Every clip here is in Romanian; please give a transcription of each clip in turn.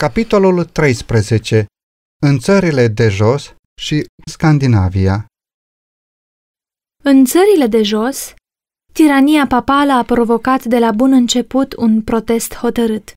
Capitolul 13. În țările de jos și Scandinavia. În țările de jos, tirania papală a provocat de la bun început un protest hotărât.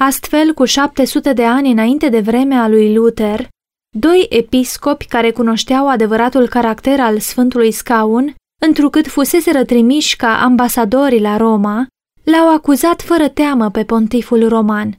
Astfel, cu 700 de ani înainte de vremea lui Luther, doi episcopi care cunoșteau adevăratul caracter al Sfântului Scaun, întrucât fuseseră trimiși ca ambasadori la Roma, l-au acuzat fără teamă pe pontiful roman.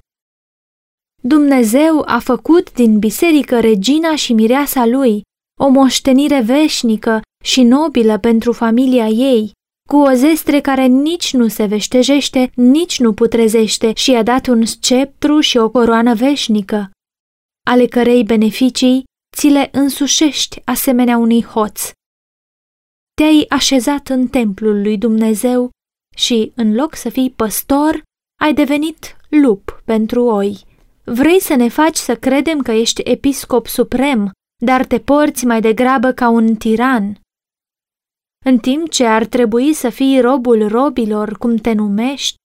Dumnezeu a făcut din biserică regina și mireasa lui, o moștenire veșnică și nobilă pentru familia ei, cu o zestre care nici nu se veștejește, nici nu putrezește și i-a dat un sceptru și o coroană veșnică, ale cărei beneficii ți le însușești asemenea unui hoț. Te-ai așezat în templul lui Dumnezeu și, în loc să fii păstor, ai devenit lup pentru oi. Vrei să ne faci să credem că ești episcop suprem, dar te porți mai degrabă ca un tiran. În timp ce ar trebui să fii robul robilor, cum te numești,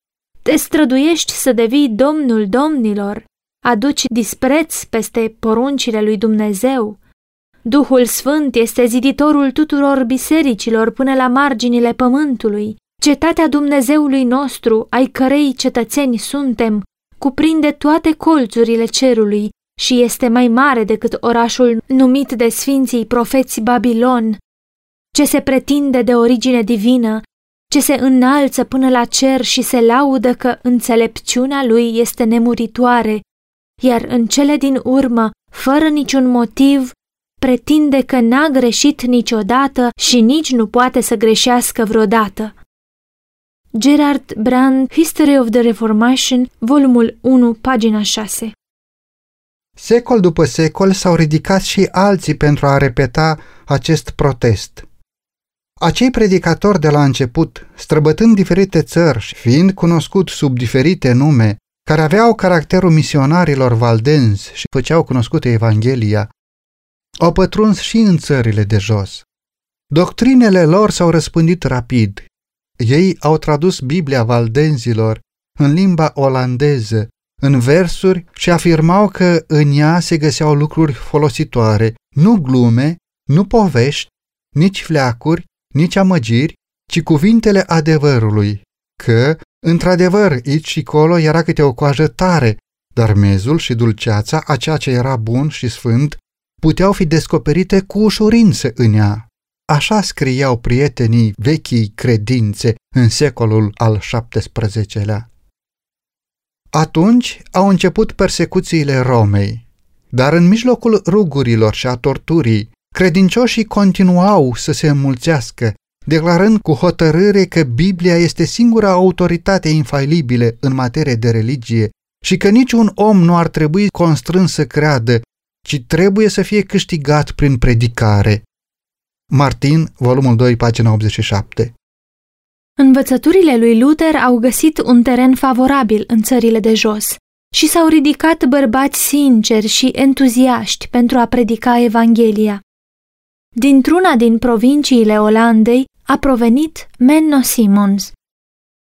te străduiești să devii domnul domnilor, aduci dispreț peste poruncile lui Dumnezeu. Duhul Sfânt este ziditorul tuturor bisericilor până la marginile pământului, cetatea Dumnezeului nostru, ai cărei cetățeni suntem, cuprinde toate colțurile cerului și este mai mare decât orașul numit de sfinții profeți Babilon, ce se pretinde de origine divină, ce se înalță până la cer și se laudă că înțelepciunea lui este nemuritoare, iar în cele din urmă, fără niciun motiv, pretinde că n-a greșit niciodată și nici nu poate să greșească vreodată. Gerard Brand, History of the Reformation, volumul 1, pagina 6 Secol după secol s-au ridicat și alții pentru a repeta acest protest. Acei predicatori de la început, străbătând diferite țări și fiind cunoscut sub diferite nume, care aveau caracterul misionarilor valdenzi și făceau cunoscute Evanghelia, au pătruns și în țările de jos. Doctrinele lor s-au răspândit rapid, ei au tradus Biblia valdenzilor în limba olandeză, în versuri și afirmau că în ea se găseau lucruri folositoare, nu glume, nu povești, nici fleacuri, nici amăgiri, ci cuvintele adevărului, că, într-adevăr, aici și colo era câte o coajă tare, dar mezul și dulceața, a ceea ce era bun și sfânt, puteau fi descoperite cu ușurință în ea. Așa scriau prietenii vechii credințe în secolul al XVII-lea. Atunci au început persecuțiile Romei, dar în mijlocul rugurilor și a torturii, credincioșii continuau să se înmulțească, declarând cu hotărâre că Biblia este singura autoritate infailibilă în materie de religie și că niciun om nu ar trebui constrâns să creadă, ci trebuie să fie câștigat prin predicare. Martin, volumul 2, pagina 87 Învățăturile lui Luther au găsit un teren favorabil în țările de jos și s-au ridicat bărbați sinceri și entuziaști pentru a predica Evanghelia. Dintr-una din provinciile Olandei a provenit Menno Simons.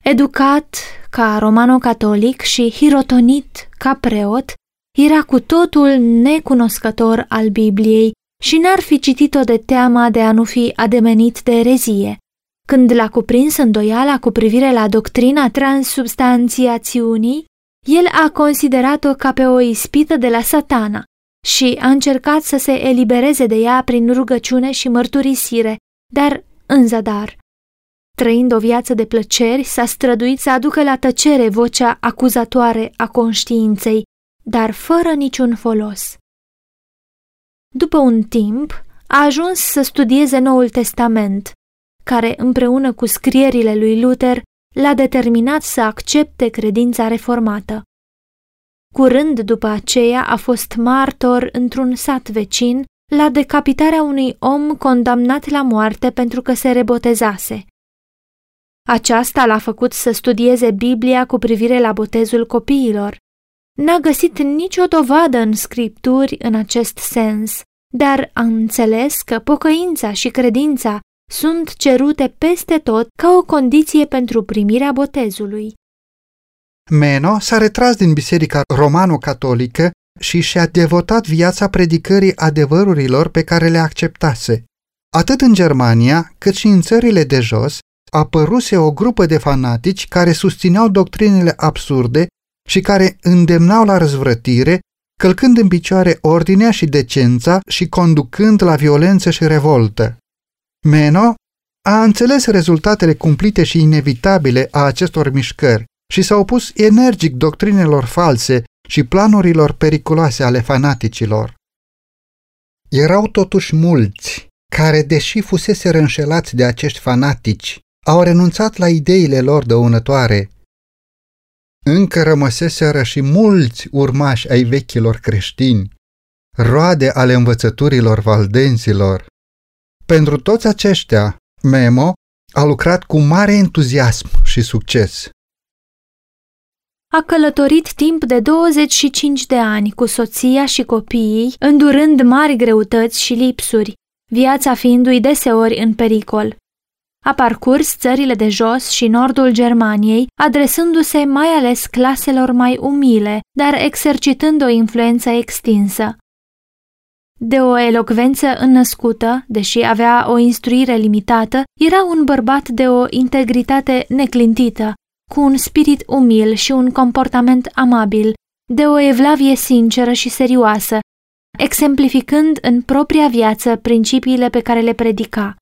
Educat ca romano-catolic și hirotonit ca preot, era cu totul necunoscător al Bibliei și n-ar fi citit-o de teama de a nu fi ademenit de erezie. Când l-a cuprins îndoiala cu privire la doctrina transubstanțiațiunii, el a considerat-o ca pe o ispită de la satana și a încercat să se elibereze de ea prin rugăciune și mărturisire, dar în zadar. Trăind o viață de plăceri, s-a străduit să aducă la tăcere vocea acuzatoare a conștiinței, dar fără niciun folos. După un timp, a ajuns să studieze Noul Testament, care, împreună cu scrierile lui Luther, l-a determinat să accepte credința reformată. Curând după aceea a fost martor într-un sat vecin la decapitarea unui om condamnat la moarte pentru că se rebotezase. Aceasta l-a făcut să studieze Biblia cu privire la botezul copiilor n-a găsit nicio dovadă în scripturi în acest sens, dar a înțeles că pocăința și credința sunt cerute peste tot ca o condiție pentru primirea botezului. Meno s-a retras din biserica romano-catolică și și-a devotat viața predicării adevărurilor pe care le acceptase. Atât în Germania, cât și în țările de jos, apăruse o grupă de fanatici care susțineau doctrinele absurde și care îndemnau la răzvrătire, călcând în picioare ordinea și decența și conducând la violență și revoltă. Meno a înțeles rezultatele cumplite și inevitabile a acestor mișcări și s-a opus energic doctrinelor false și planurilor periculoase ale fanaticilor. Erau totuși mulți care, deși fusese înșelați de acești fanatici, au renunțat la ideile lor dăunătoare. Încă rămăseseră și mulți urmași ai vechilor creștini, roade ale învățăturilor valdenților. Pentru toți aceștia, Memo a lucrat cu mare entuziasm și succes. A călătorit timp de 25 de ani cu soția și copiii, îndurând mari greutăți și lipsuri, viața fiindu-i deseori în pericol. A parcurs țările de jos și nordul Germaniei, adresându-se mai ales claselor mai umile, dar exercitând o influență extinsă. De o elocvență înnăscută, deși avea o instruire limitată, era un bărbat de o integritate neclintită, cu un spirit umil și un comportament amabil, de o evlavie sinceră și serioasă, exemplificând în propria viață principiile pe care le predica,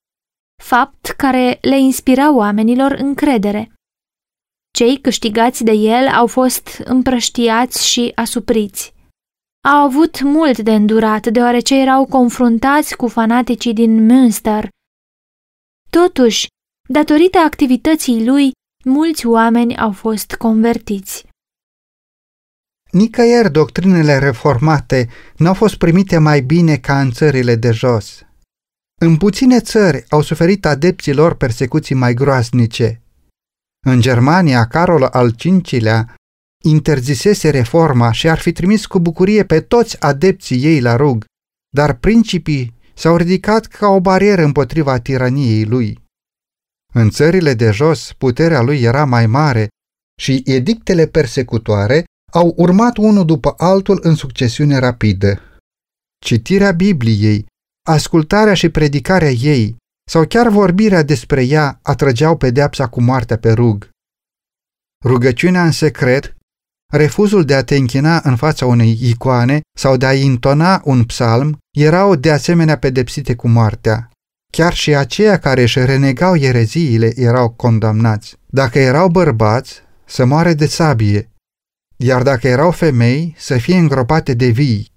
fapt care le inspira oamenilor încredere. Cei câștigați de el au fost împrăștiați și asupriți. Au avut mult de îndurat, deoarece erau confruntați cu fanaticii din Münster. Totuși, datorită activității lui, mulți oameni au fost convertiți. Nicăieri doctrinele reformate n-au fost primite mai bine ca în țările de jos. În puține țări au suferit adepții lor persecuții mai groaznice. În Germania, Carol al V-lea interzisese reforma și ar fi trimis cu bucurie pe toți adepții ei la rug, dar principii s-au ridicat ca o barieră împotriva tiraniei lui. În țările de jos, puterea lui era mai mare și edictele persecutoare au urmat unul după altul în succesiune rapidă. Citirea Bibliei, ascultarea și predicarea ei sau chiar vorbirea despre ea atrăgeau pedeapsa cu moartea pe rug. Rugăciunea în secret, refuzul de a te închina în fața unei icoane sau de a intona un psalm erau de asemenea pedepsite cu moartea. Chiar și aceia care își renegau ereziile erau condamnați. Dacă erau bărbați, să moare de sabie, iar dacă erau femei, să fie îngropate de vii.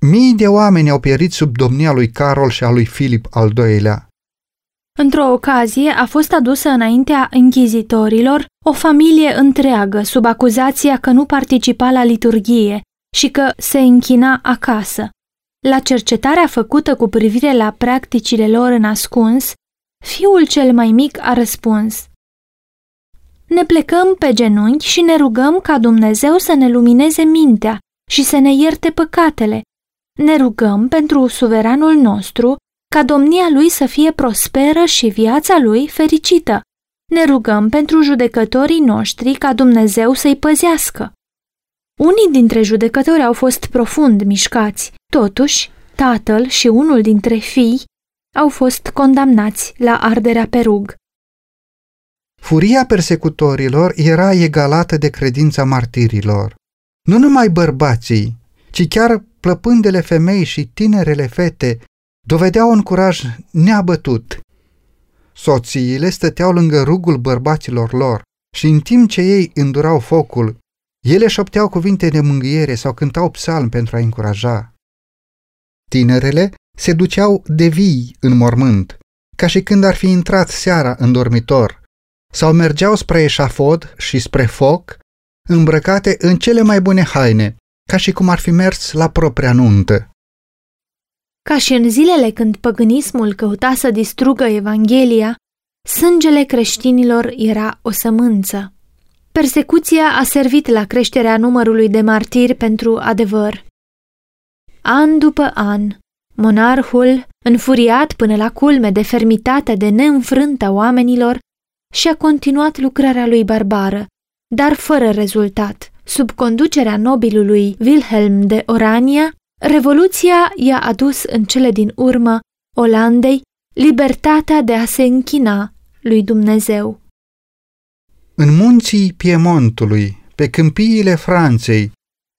Mii de oameni au pierit sub domnia lui Carol și a lui Filip al II-lea. Într-o ocazie a fost adusă înaintea închizitorilor o familie întreagă sub acuzația că nu participa la liturghie și că se închina acasă. La cercetarea făcută cu privire la practicile lor în ascuns, fiul cel mai mic a răspuns Ne plecăm pe genunchi și ne rugăm ca Dumnezeu să ne lumineze mintea și să ne ierte păcatele. Ne rugăm pentru suveranul nostru ca domnia lui să fie prosperă și viața lui fericită. Ne rugăm pentru judecătorii noștri ca Dumnezeu să-i păzească. Unii dintre judecători au fost profund mișcați, totuși, tatăl și unul dintre fii au fost condamnați la arderea pe rug. Furia persecutorilor era egalată de credința martirilor. Nu numai bărbații, ci chiar plăpândele femei și tinerele fete dovedeau un curaj neabătut. Soțiile stăteau lângă rugul bărbaților lor și în timp ce ei îndurau focul, ele șopteau cuvinte de mângâiere sau cântau psalm pentru a încuraja. Tinerele se duceau de vii în mormânt, ca și când ar fi intrat seara în dormitor, sau mergeau spre eșafod și spre foc, îmbrăcate în cele mai bune haine, ca și cum ar fi mers la propria nuntă. Ca și în zilele când păgânismul căuta să distrugă Evanghelia, sângele creștinilor era o sămânță. Persecuția a servit la creșterea numărului de martiri pentru adevăr. An după an, monarhul, înfuriat până la culme de fermitate de neînfrântă oamenilor, și-a continuat lucrarea lui barbară, dar fără rezultat. Sub conducerea nobilului Wilhelm de Orania, Revoluția i-a adus în cele din urmă Olandei libertatea de a se închina lui Dumnezeu. În munții Piemontului, pe câmpiile Franței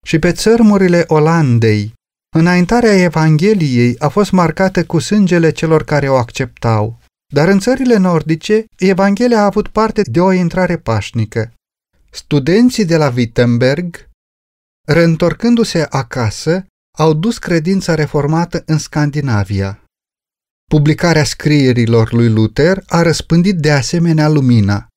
și pe țărmurile Olandei, înaintarea Evangheliei a fost marcată cu sângele celor care o acceptau. Dar în țările nordice, Evanghelia a avut parte de o intrare pașnică. Studenții de la Wittenberg, reîntorcându-se acasă, au dus credința reformată în Scandinavia. Publicarea scrierilor lui Luther a răspândit de asemenea lumina.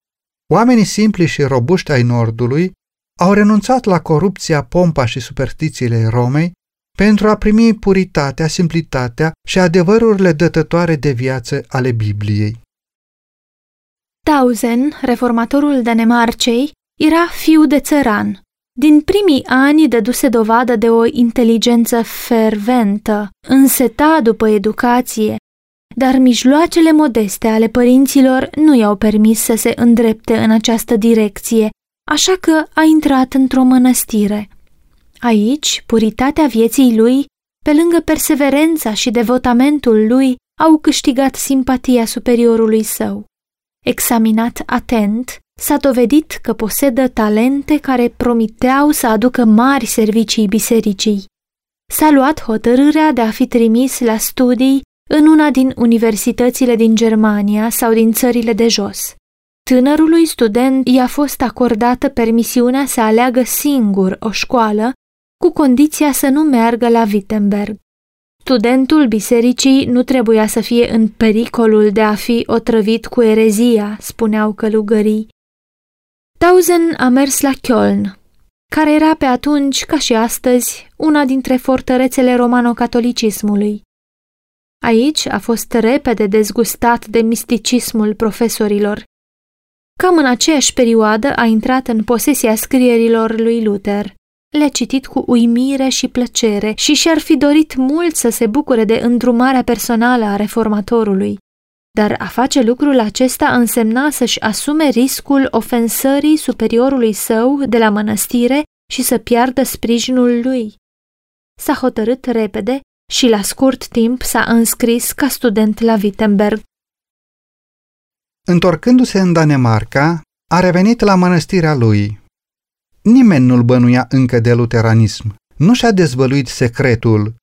Oamenii simpli și robuști ai Nordului au renunțat la corupția, pompa și superstițiile Romei pentru a primi puritatea, simplitatea și adevărurile dătătoare de viață ale Bibliei. Tausen, reformatorul Danemarcei, era fiu de țăran. Din primii ani dăduse dovadă de o inteligență ferventă, înseta după educație, dar mijloacele modeste ale părinților nu i-au permis să se îndrepte în această direcție, așa că a intrat într-o mănăstire. Aici, puritatea vieții lui, pe lângă perseverența și devotamentul lui, au câștigat simpatia superiorului său. Examinat atent, s-a dovedit că posedă talente care promiteau să aducă mari servicii bisericii. S-a luat hotărârea de a fi trimis la studii în una din universitățile din Germania sau din țările de jos. Tânărului student i-a fost acordată permisiunea să aleagă singur o școală cu condiția să nu meargă la Wittenberg. Studentul bisericii nu trebuia să fie în pericolul de a fi otrăvit cu erezia, spuneau călugării. Tausen a mers la Köln, care era pe atunci, ca și astăzi, una dintre fortărețele romano-catolicismului. Aici a fost repede dezgustat de misticismul profesorilor. Cam în aceeași perioadă a intrat în posesia scrierilor lui Luther. Le-a citit cu uimire și plăcere și și-ar fi dorit mult să se bucure de îndrumarea personală a reformatorului. Dar a face lucrul acesta însemna să-și asume riscul ofensării superiorului său de la mănăstire și să piardă sprijinul lui. S-a hotărât repede și la scurt timp s-a înscris ca student la Wittenberg. Întorcându-se în Danemarca, a revenit la mănăstirea lui. Nimeni nu-l bănuia încă de luteranism. Nu și-a dezvăluit secretul,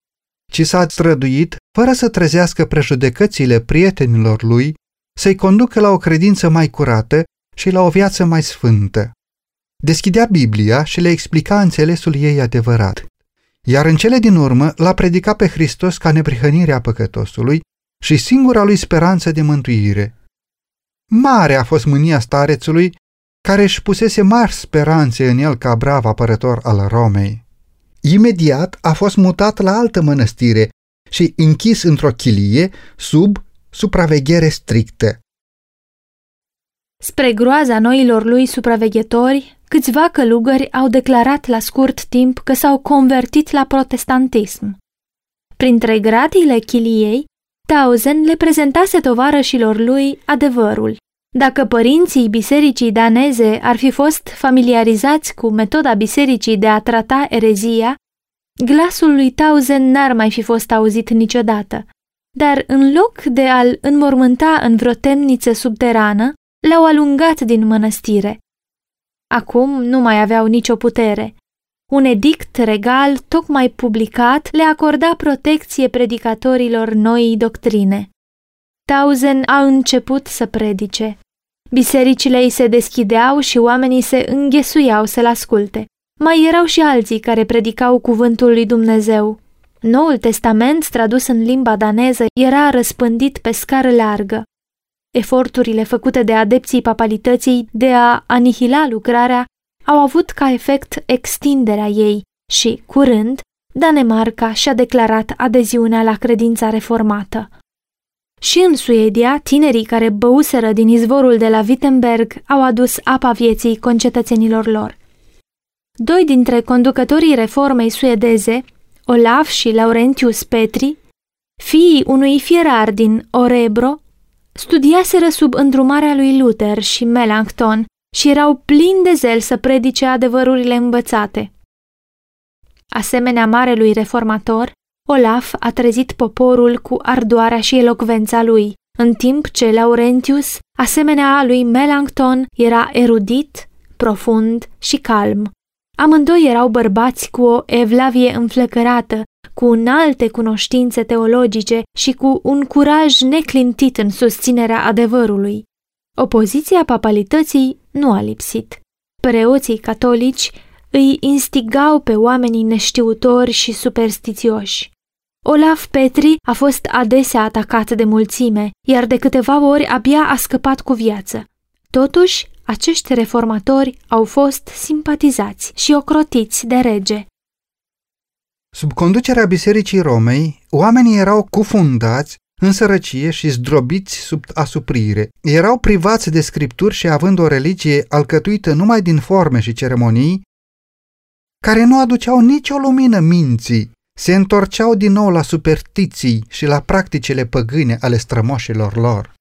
ci s-a străduit, fără să trezească prejudecățile prietenilor lui, să-i conducă la o credință mai curată și la o viață mai sfântă. Deschidea Biblia și le explica înțelesul ei adevărat iar în cele din urmă l-a predicat pe Hristos ca neprihănirea păcătosului și singura lui speranță de mântuire. Mare a fost mânia starețului, care își pusese mari speranțe în el ca brav apărător al Romei. Imediat a fost mutat la altă mănăstire și închis într-o chilie sub supraveghere strictă. Spre groaza noilor lui supraveghetori, Câțiva călugări au declarat la scurt timp că s-au convertit la protestantism. Printre gratiile chiliei, Tausen le prezentase tovarășilor lui adevărul. Dacă părinții bisericii daneze ar fi fost familiarizați cu metoda bisericii de a trata erezia, glasul lui Tausen n-ar mai fi fost auzit niciodată. Dar în loc de a-l înmormânta în vreo temniță subterană, l-au alungat din mănăstire. Acum nu mai aveau nicio putere. Un edict regal, tocmai publicat, le acorda protecție predicatorilor noii doctrine. Tausen a început să predice. Bisericile îi se deschideau și oamenii se înghesuiau să-l asculte. Mai erau și alții care predicau cuvântul lui Dumnezeu. Noul Testament, tradus în limba daneză, era răspândit pe scară largă. Eforturile făcute de adepții papalității de a anihila lucrarea au avut ca efect extinderea ei și, curând, Danemarca și-a declarat adeziunea la credința reformată. Și în Suedia, tinerii care băuseră din izvorul de la Wittenberg au adus apa vieții concetățenilor lor. Doi dintre conducătorii reformei suedeze, Olaf și Laurentius Petri, fiii unui fierar din Orebro, Studiaseră sub îndrumarea lui Luther și Melanchthon și erau plini de zel să predice adevărurile învățate. Asemenea marelui reformator, Olaf a trezit poporul cu ardoarea și elocvența lui, în timp ce Laurentius, asemenea lui Melanchthon, era erudit, profund și calm. Amândoi erau bărbați cu o evlavie înflăcărată, cu înalte cunoștințe teologice și cu un curaj neclintit în susținerea adevărului. Opoziția papalității nu a lipsit. Preoții catolici îi instigau pe oamenii neștiutori și superstițioși. Olaf Petri a fost adesea atacat de mulțime, iar de câteva ori abia a scăpat cu viață. Totuși, acești reformatori au fost simpatizați și ocrotiți de rege. Sub conducerea Bisericii Romei, oamenii erau cufundați în sărăcie și zdrobiți sub asuprire. Erau privați de scripturi și având o religie alcătuită numai din forme și ceremonii, care nu aduceau nicio lumină minții, se întorceau din nou la superstiții și la practicile păgâne ale strămoșilor lor.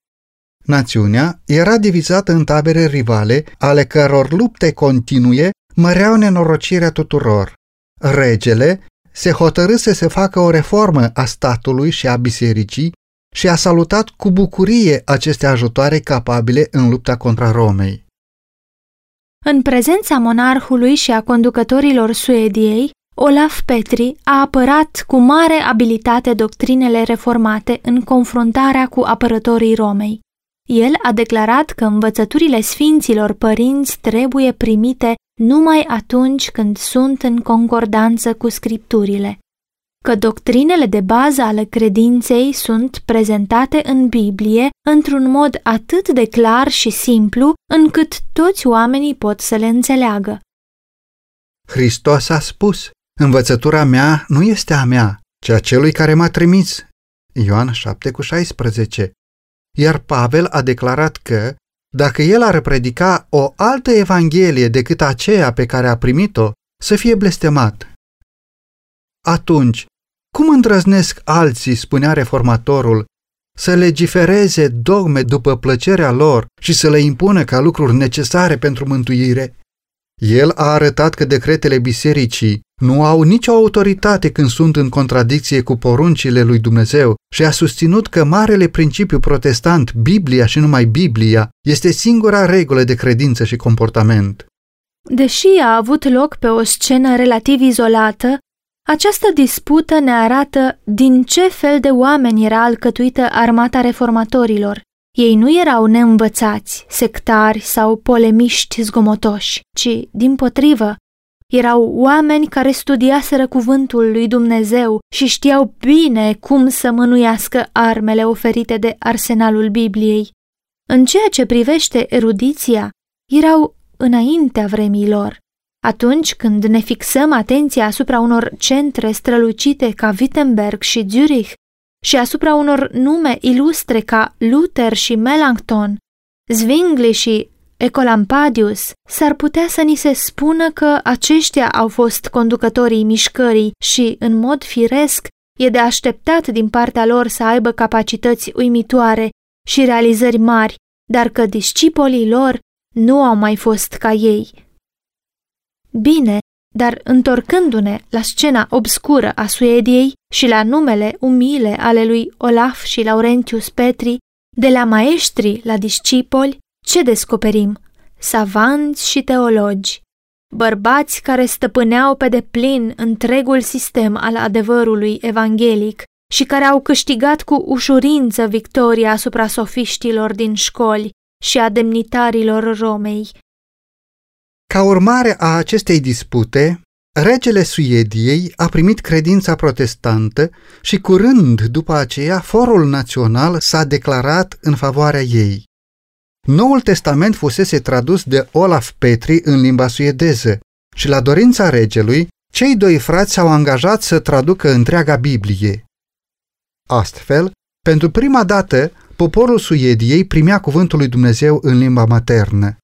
Națiunea era divizată în tabere rivale, ale căror lupte continue măreau nenorocirea tuturor. Regele se hotărâse să facă o reformă a statului și a bisericii și a salutat cu bucurie aceste ajutoare capabile în lupta contra Romei. În prezența monarhului și a conducătorilor Suediei, Olaf Petri a apărat cu mare abilitate doctrinele reformate în confruntarea cu apărătorii Romei. El a declarat că învățăturile sfinților părinți trebuie primite numai atunci când sunt în concordanță cu scripturile, că doctrinele de bază ale credinței sunt prezentate în Biblie într-un mod atât de clar și simplu încât toți oamenii pot să le înțeleagă. Hristos a spus, învățătura mea nu este a mea, ci a celui care m-a trimis. Ioan 7 cu 16. Iar Pavel a declarat că, dacă el ar predica o altă evanghelie decât aceea pe care a primit-o, să fie blestemat. Atunci, cum îndrăznesc alții, spunea reformatorul, să legifereze dogme după plăcerea lor și să le impună ca lucruri necesare pentru mântuire? El a arătat că decretele bisericii nu au nicio autoritate când sunt în contradicție cu poruncile lui Dumnezeu și a susținut că marele principiu protestant, Biblia și numai Biblia, este singura regulă de credință și comportament. Deși a avut loc pe o scenă relativ izolată, această dispută ne arată din ce fel de oameni era alcătuită armata reformatorilor. Ei nu erau neînvățați, sectari sau polemiști zgomotoși, ci, din potrivă, erau oameni care studiaseră cuvântul lui Dumnezeu și știau bine cum să mânuiască armele oferite de arsenalul Bibliei. În ceea ce privește erudiția, erau înaintea vremilor. Atunci când ne fixăm atenția asupra unor centre strălucite ca Wittenberg și Zurich și asupra unor nume ilustre ca Luther și Melanchthon, Zwingli și Ecolampadius, s-ar putea să ni se spună că aceștia au fost conducătorii mișcării și, în mod firesc, e de așteptat din partea lor să aibă capacități uimitoare și realizări mari, dar că discipolii lor nu au mai fost ca ei. Bine, dar întorcându-ne la scena obscură a Suediei și la numele umile ale lui Olaf și Laurentius Petri, de la maestri la discipoli, ce descoperim? Savanți și teologi, bărbați care stăpâneau pe deplin întregul sistem al adevărului evanghelic și care au câștigat cu ușurință victoria asupra sofiștilor din școli și a demnitarilor Romei. Ca urmare a acestei dispute, regele Suediei a primit credința protestantă și curând după aceea forul național s-a declarat în favoarea ei. Noul Testament fusese tradus de Olaf Petri în limba suedeză și la dorința regelui, cei doi frați s-au angajat să traducă întreaga Biblie. Astfel, pentru prima dată, poporul Suediei primea cuvântul lui Dumnezeu în limba maternă.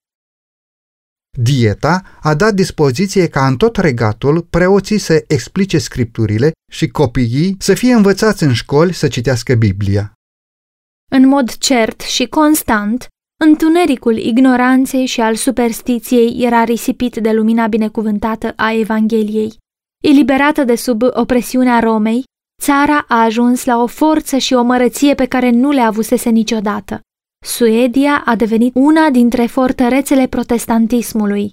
Dieta a dat dispoziție ca în tot regatul preoții să explice scripturile și copiii să fie învățați în școli să citească Biblia. În mod cert și constant, Întunericul ignoranței și al superstiției era risipit de lumina binecuvântată a Evangheliei. Eliberată de sub opresiunea Romei, țara a ajuns la o forță și o mărăție pe care nu le avusese niciodată. Suedia a devenit una dintre fortărețele protestantismului.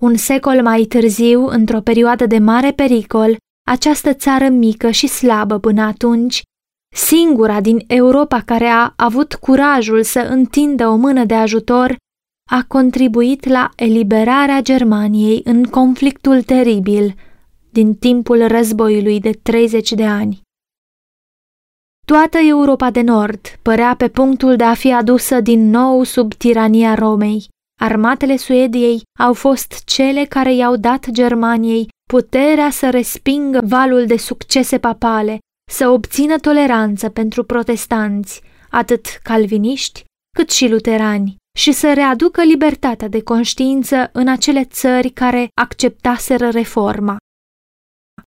Un secol mai târziu, într-o perioadă de mare pericol, această țară mică și slabă până atunci, singura din Europa care a avut curajul să întindă o mână de ajutor, a contribuit la eliberarea Germaniei în conflictul teribil din timpul războiului de 30 de ani. Toată Europa de Nord părea pe punctul de a fi adusă din nou sub tirania Romei. Armatele Suediei au fost cele care i-au dat Germaniei puterea să respingă valul de succese papale, să obțină toleranță pentru protestanți, atât calviniști cât și luterani, și să readucă libertatea de conștiință în acele țări care acceptaseră reforma.